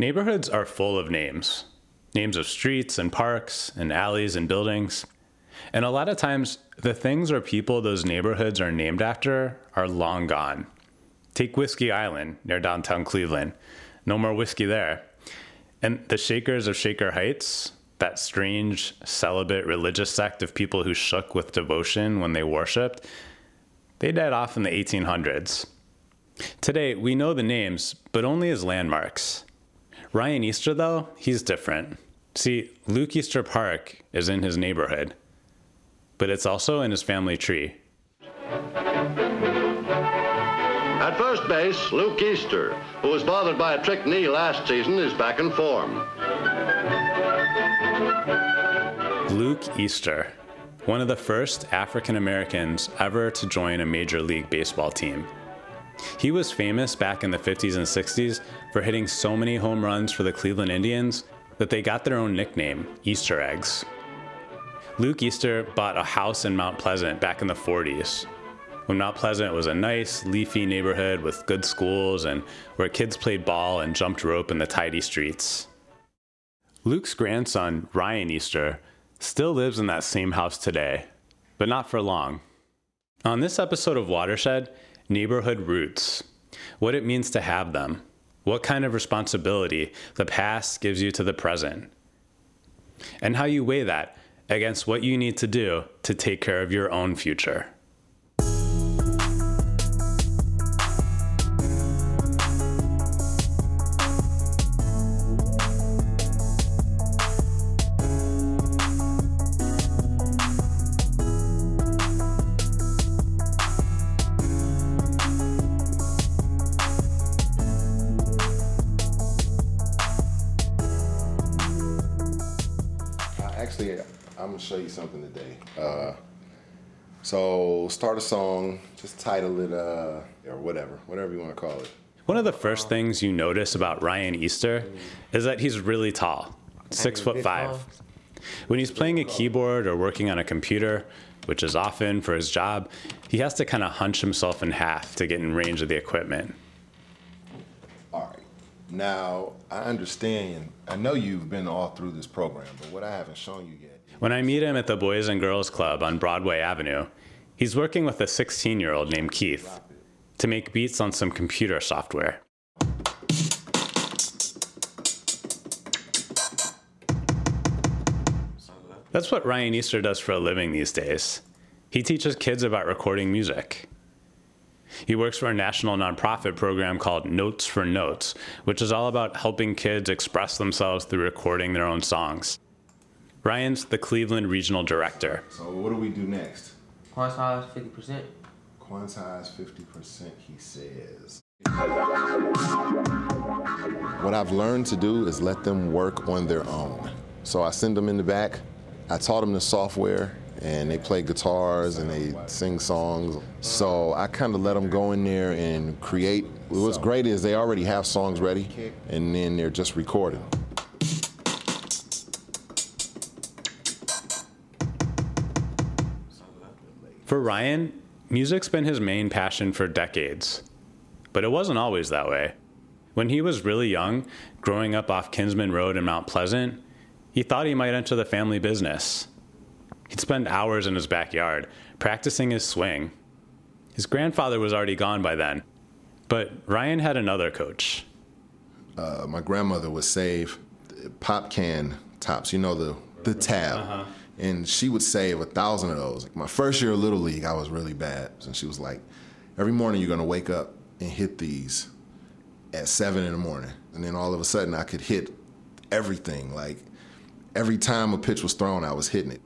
Neighborhoods are full of names names of streets and parks and alleys and buildings. And a lot of times, the things or people those neighborhoods are named after are long gone. Take Whiskey Island near downtown Cleveland. No more whiskey there. And the Shakers of Shaker Heights, that strange, celibate religious sect of people who shook with devotion when they worshiped, they died off in the 1800s. Today, we know the names, but only as landmarks. Ryan Easter, though, he's different. See, Luke Easter Park is in his neighborhood, but it's also in his family tree. At first base, Luke Easter, who was bothered by a trick knee last season, is back in form. Luke Easter, one of the first African Americans ever to join a Major League Baseball team. He was famous back in the 50s and 60s for hitting so many home runs for the Cleveland Indians that they got their own nickname, Easter eggs. Luke Easter bought a house in Mount Pleasant back in the 40s, when Mount Pleasant was a nice, leafy neighborhood with good schools and where kids played ball and jumped rope in the tidy streets. Luke's grandson, Ryan Easter, still lives in that same house today, but not for long. On this episode of Watershed, neighborhood roots, what it means to have them, what kind of responsibility the past gives you to the present, and how you weigh that against what you need to do to take care of your own future. Show you something today. Uh, so start a song, just title it, uh, or whatever, whatever you want to call it. One of the first things you notice about Ryan Easter is that he's really tall, six foot five. When he's playing a keyboard or working on a computer, which is often for his job, he has to kind of hunch himself in half to get in range of the equipment. All right. Now, I understand, I know you've been all through this program, but what I haven't shown you yet when I meet him at the Boys and Girls Club on Broadway Avenue, he's working with a 16 year old named Keith to make beats on some computer software. That's what Ryan Easter does for a living these days. He teaches kids about recording music. He works for a national nonprofit program called Notes for Notes, which is all about helping kids express themselves through recording their own songs. Ryan's the Cleveland Regional Director. So what do we do next? Quantize 50%. Quantize 50%, he says. What I've learned to do is let them work on their own. So I send them in the back. I taught them the software and they play guitars and they sing songs. So I kind of let them go in there and create. What's great is they already have songs ready and then they're just recording. For Ryan, music's been his main passion for decades. But it wasn't always that way. When he was really young, growing up off Kinsman Road in Mount Pleasant, he thought he might enter the family business. He'd spend hours in his backyard practicing his swing. His grandfather was already gone by then, but Ryan had another coach. Uh, my grandmother would save pop can tops, you know, the, the tab. Uh-huh and she would save a thousand of those. Like my first year of Little League, I was really bad. And she was like, every morning you're gonna wake up and hit these at seven in the morning. And then all of a sudden I could hit everything. Like every time a pitch was thrown, I was hitting it.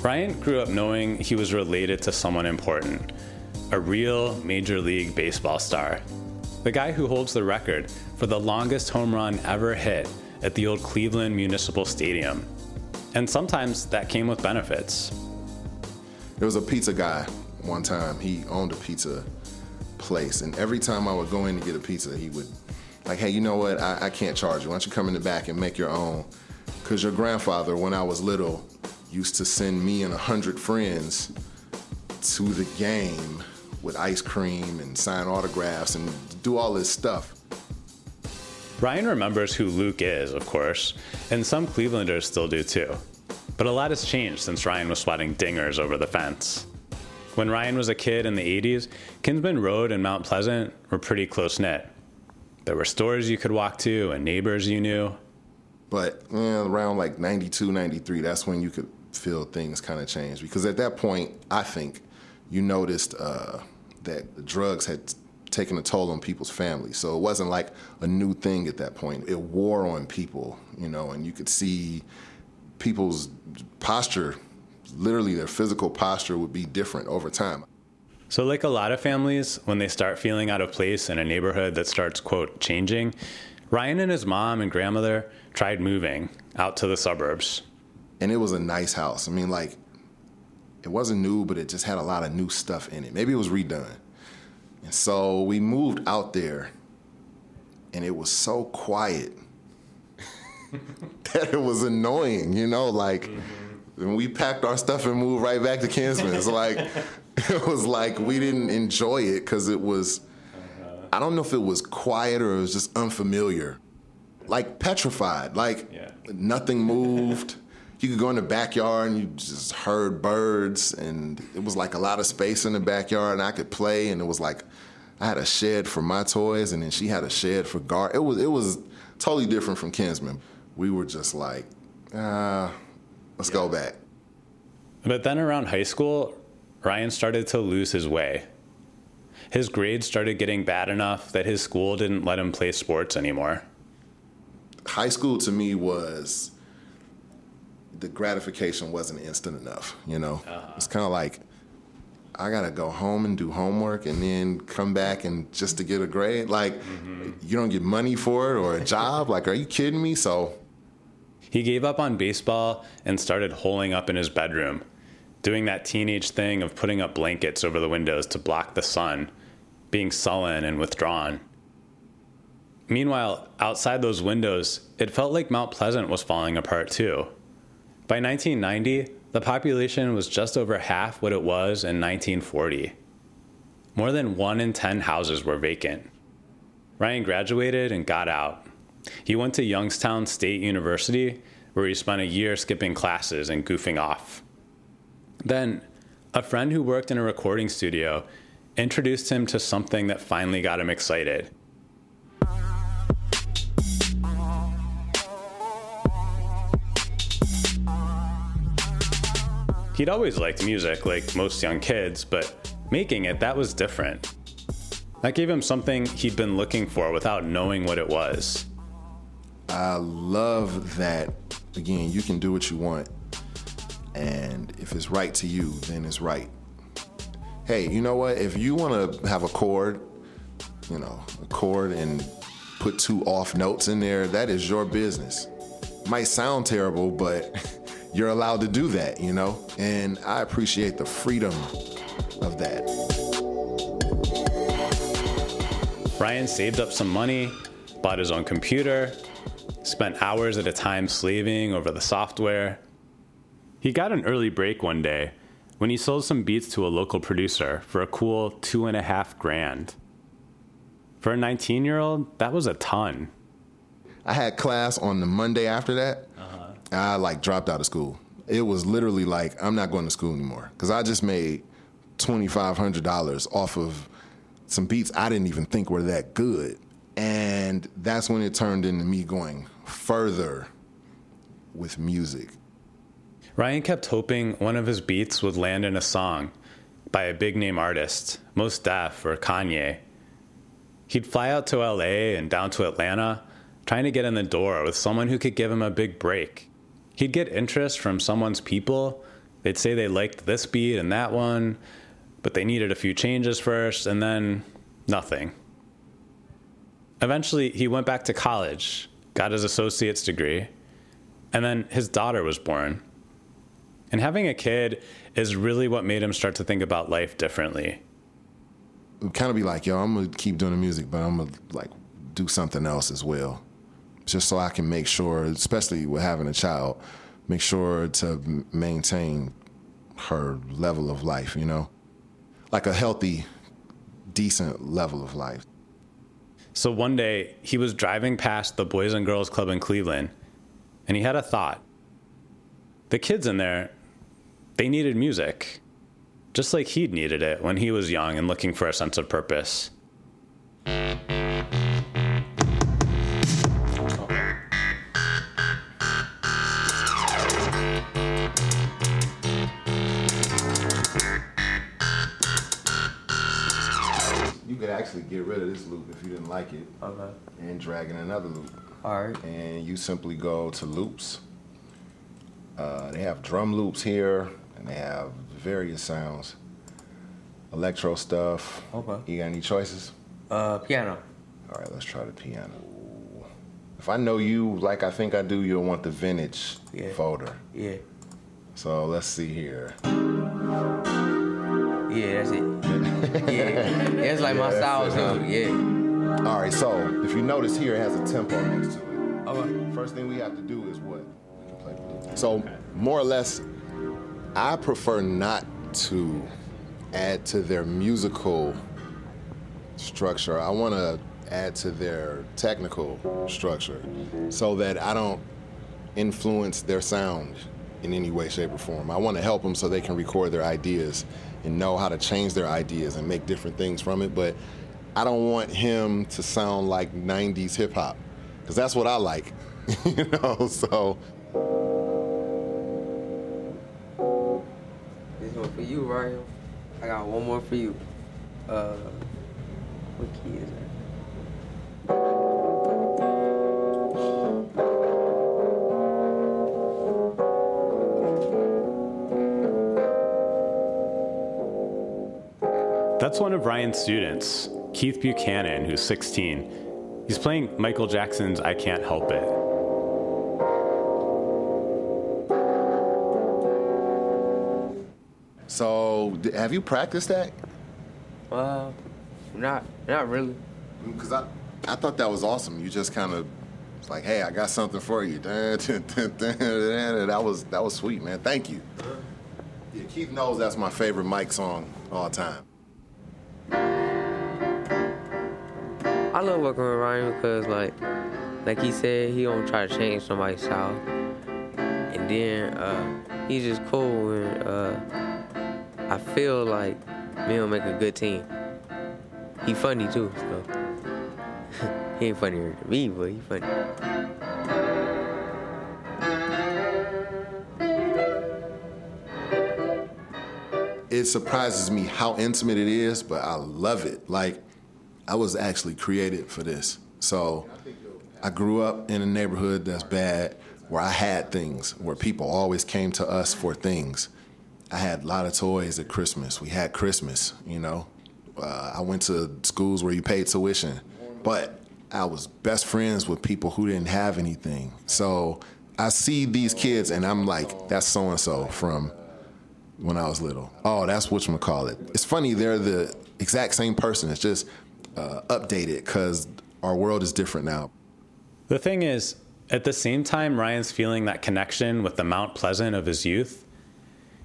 Ryan grew up knowing he was related to someone important a real Major League Baseball star. The guy who holds the record for the longest home run ever hit at the old Cleveland Municipal Stadium. And sometimes that came with benefits. There was a pizza guy one time, he owned a pizza place, and every time I would go in to get a pizza, he would, like, hey, you know what? I, I can't charge you. Why don't you come in the back and make your own? Because your grandfather, when I was little, used to send me and a hundred friends to the game with ice cream and sign autographs and do all this stuff. Ryan remembers who Luke is, of course, and some Clevelanders still do too. But a lot has changed since Ryan was swatting dingers over the fence. When Ryan was a kid in the 80s, Kinsman Road and Mount Pleasant were pretty close knit. There were stores you could walk to and neighbors you knew. But around like 92, 93, that's when you could feel things kind of change. Because at that point, I think you noticed uh, that the drugs had taken a toll on people's families. So it wasn't like a new thing at that point. It wore on people, you know, and you could see people's posture, literally their physical posture would be different over time. So, like a lot of families, when they start feeling out of place in a neighborhood that starts, quote, changing, Ryan and his mom and grandmother tried moving out to the suburbs. And it was a nice house. I mean, like, it wasn't new, but it just had a lot of new stuff in it. Maybe it was redone. And so we moved out there, and it was so quiet that it was annoying, you know, like mm-hmm. we packed our stuff and moved right back to Kinsman. It's like it was like we didn't enjoy it because it was I don't know if it was quiet or it was just unfamiliar. Like petrified. Like yeah. nothing moved. You could go in the backyard and you just heard birds and it was like a lot of space in the backyard and I could play and it was like I had a shed for my toys and then she had a shed for Gar. It was it was totally different from Kinsman we were just like, ah, let's yeah. go back. But then around high school, Ryan started to lose his way. His grades started getting bad enough that his school didn't let him play sports anymore. High school to me was the gratification wasn't instant enough, you know? Uh-huh. It's kind of like, I gotta go home and do homework and then come back and just to get a grade. Like, mm-hmm. you don't get money for it or a job. like, are you kidding me? So he gave up on baseball and started holing up in his bedroom, doing that teenage thing of putting up blankets over the windows to block the sun, being sullen and withdrawn. Meanwhile, outside those windows, it felt like Mount Pleasant was falling apart too. By 1990, the population was just over half what it was in 1940. More than one in 10 houses were vacant. Ryan graduated and got out. He went to Youngstown State University, where he spent a year skipping classes and goofing off. Then, a friend who worked in a recording studio introduced him to something that finally got him excited. He'd always liked music, like most young kids, but making it, that was different. That gave him something he'd been looking for without knowing what it was. I love that, again, you can do what you want. And if it's right to you, then it's right. Hey, you know what? If you want to have a chord, you know, a chord and put two off notes in there, that is your business. might sound terrible, but you're allowed to do that, you know? And I appreciate the freedom of that. Ryan saved up some money, bought his own computer, spent hours at a time slaving over the software. He got an early break one day when he sold some beats to a local producer for a cool two and a half grand. For a 19 year old, that was a ton. I had class on the Monday after that. Uh-huh. I like dropped out of school. It was literally like, I'm not going to school anymore because I just made $2,500 off of some beats I didn't even think were that good. And that's when it turned into me going, further with music. Ryan kept hoping one of his beats would land in a song by a big name artist, Mos Def or Kanye. He'd fly out to LA and down to Atlanta, trying to get in the door with someone who could give him a big break. He'd get interest from someone's people. They'd say they liked this beat and that one, but they needed a few changes first, and then nothing. Eventually, he went back to college got his associate's degree, and then his daughter was born. And having a kid is really what made him start to think about life differently. Kind of be like, yo, I'm gonna keep doing the music, but I'm gonna like do something else as well, just so I can make sure, especially with having a child, make sure to maintain her level of life, you know. like a healthy, decent level of life. So one day, he was driving past the Boys and Girls Club in Cleveland, and he had a thought. The kids in there, they needed music, just like he'd needed it when he was young and looking for a sense of purpose. Actually get rid of this loop if you didn't like it Okay. and drag in another loop. All right. and you simply go to loops. Uh, they have drum loops here, and they have various sounds, electro stuff. Okay. You got any choices? Uh, piano. All right, let's try the piano. If I know you like I think I do, you'll want the vintage Yeah. folder. Yeah. So let's see here. Yeah, that's it. yeah. That's like my Yeah, style that's it, too. Yeah. All right, so if you notice here, it has a tempo next to it. Okay. First thing we have to do is what? Play the loop. So, more or less, I prefer not to add to their musical structure. I want to add to their technical structure so that I don't influence their sound in any way, shape, or form. I want to help them so they can record their ideas and know how to change their ideas and make different things from it. But I don't want him to sound like 90s hip hop because that's what I like, you know. So This one for you, right? I got one more for you. Uh, what key is that? That's one of Ryan's students, Keith Buchanan, who's 16. He's playing Michael Jackson's I Can't Help It. So, have you practiced that? Uh, not not really. Because I, I thought that was awesome. You just kind of, like, hey, I got something for you. That was that was sweet, man. Thank you. Yeah, Keith knows that's my favorite Mike song all time. I love working with Ryan because like like he said, he don't try to change somebody's style. And then uh, he's just cool and uh, I feel like me and make a good team. He funny too, so he ain't funnier than me, but he funny. It surprises me how intimate it is, but I love it. Like, I was actually created for this. So, I grew up in a neighborhood that's bad, where I had things, where people always came to us for things. I had a lot of toys at Christmas. We had Christmas, you know. Uh, I went to schools where you paid tuition, but I was best friends with people who didn't have anything. So I see these kids and I'm like, that's so and so from when I was little. Oh, that's what you call it. It's funny they're the exact same person. It's just uh, updated because our world is different now. The thing is, at the same time Ryan's feeling that connection with the Mount Pleasant of his youth,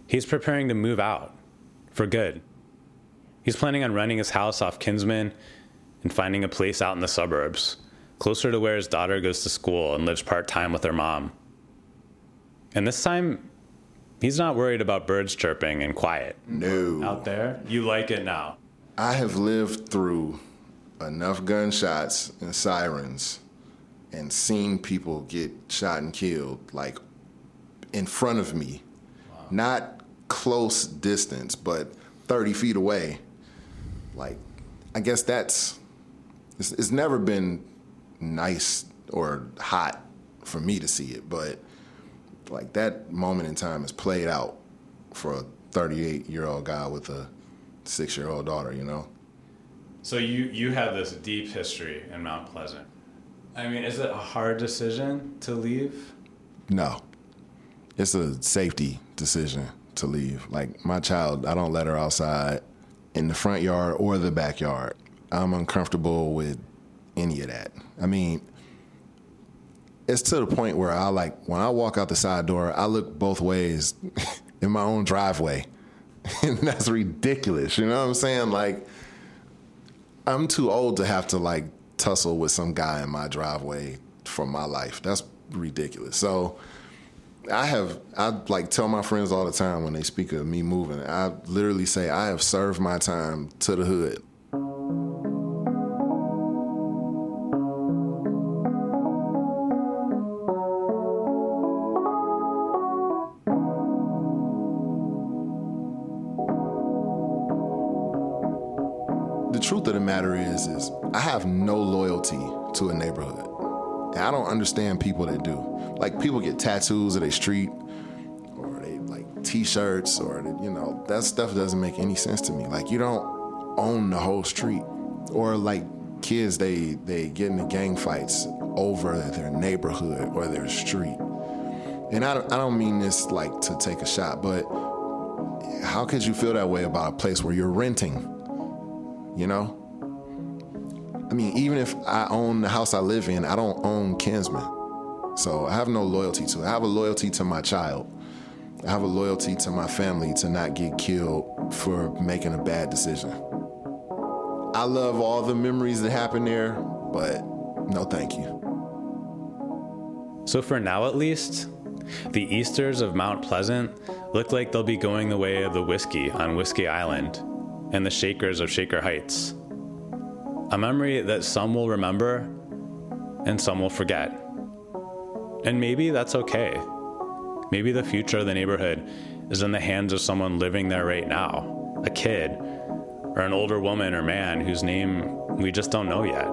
he's preparing to move out for good. He's planning on renting his house off Kinsman and finding a place out in the suburbs, closer to where his daughter goes to school and lives part time with her mom. And this time, he's not worried about birds chirping and quiet. No. Out there, you like it now. I have lived through enough gunshots and sirens and seen people get shot and killed like in front of me. Not close distance, but 30 feet away. Like, I guess that's, it's, it's never been nice or hot for me to see it, but like that moment in time is played out for a 38 year old guy with a six year old daughter, you know? So you you have this deep history in Mount Pleasant. I mean, is it a hard decision to leave? No. It's a safety decision to leave. Like my child, I don't let her outside in the front yard or the backyard. I'm uncomfortable with any of that. I mean, it's to the point where I like when I walk out the side door, I look both ways in my own driveway and that's ridiculous. You know what I'm saying? Like, I'm too old to have to like tussle with some guy in my driveway for my life. That's ridiculous. So I have I like tell my friends all the time when they speak of me moving. I literally say I have served my time to the hood. To a neighborhood. And I don't understand people that do. Like people get tattoos of their street or they like t-shirts or they, you know, that stuff doesn't make any sense to me. Like you don't own the whole street. Or like kids they they get into gang fights over their neighborhood or their street. And I don't, I don't mean this like to take a shot, but how could you feel that way about a place where you're renting? You know? I mean, even if I own the house I live in, I don't own Kinsman. So I have no loyalty to it. I have a loyalty to my child. I have a loyalty to my family to not get killed for making a bad decision. I love all the memories that happen there, but no thank you. So, for now at least, the Easters of Mount Pleasant look like they'll be going the way of the whiskey on Whiskey Island and the Shakers of Shaker Heights. A memory that some will remember and some will forget. And maybe that's okay. Maybe the future of the neighborhood is in the hands of someone living there right now, a kid, or an older woman or man whose name we just don't know yet.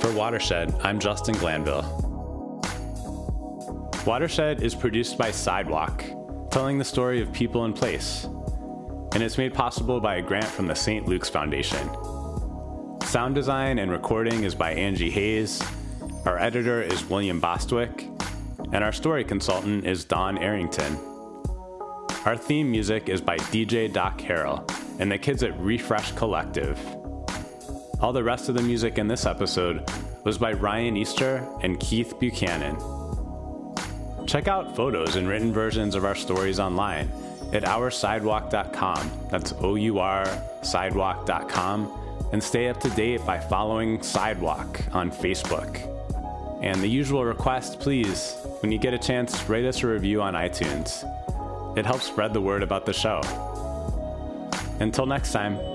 For Watershed, I'm Justin Glanville. Watershed is produced by Sidewalk, telling the story of people and place, and it's made possible by a grant from the St. Luke's Foundation. Sound design and recording is by Angie Hayes, our editor is William Bostwick, and our story consultant is Don Arrington. Our theme music is by DJ Doc Harrell and the kids at Refresh Collective. All the rest of the music in this episode was by Ryan Easter and Keith Buchanan. Check out photos and written versions of our stories online at oursidewalk.com. That's O U R sidewalk.com. And stay up to date by following Sidewalk on Facebook. And the usual request, please, when you get a chance, rate us a review on iTunes. It helps spread the word about the show. Until next time.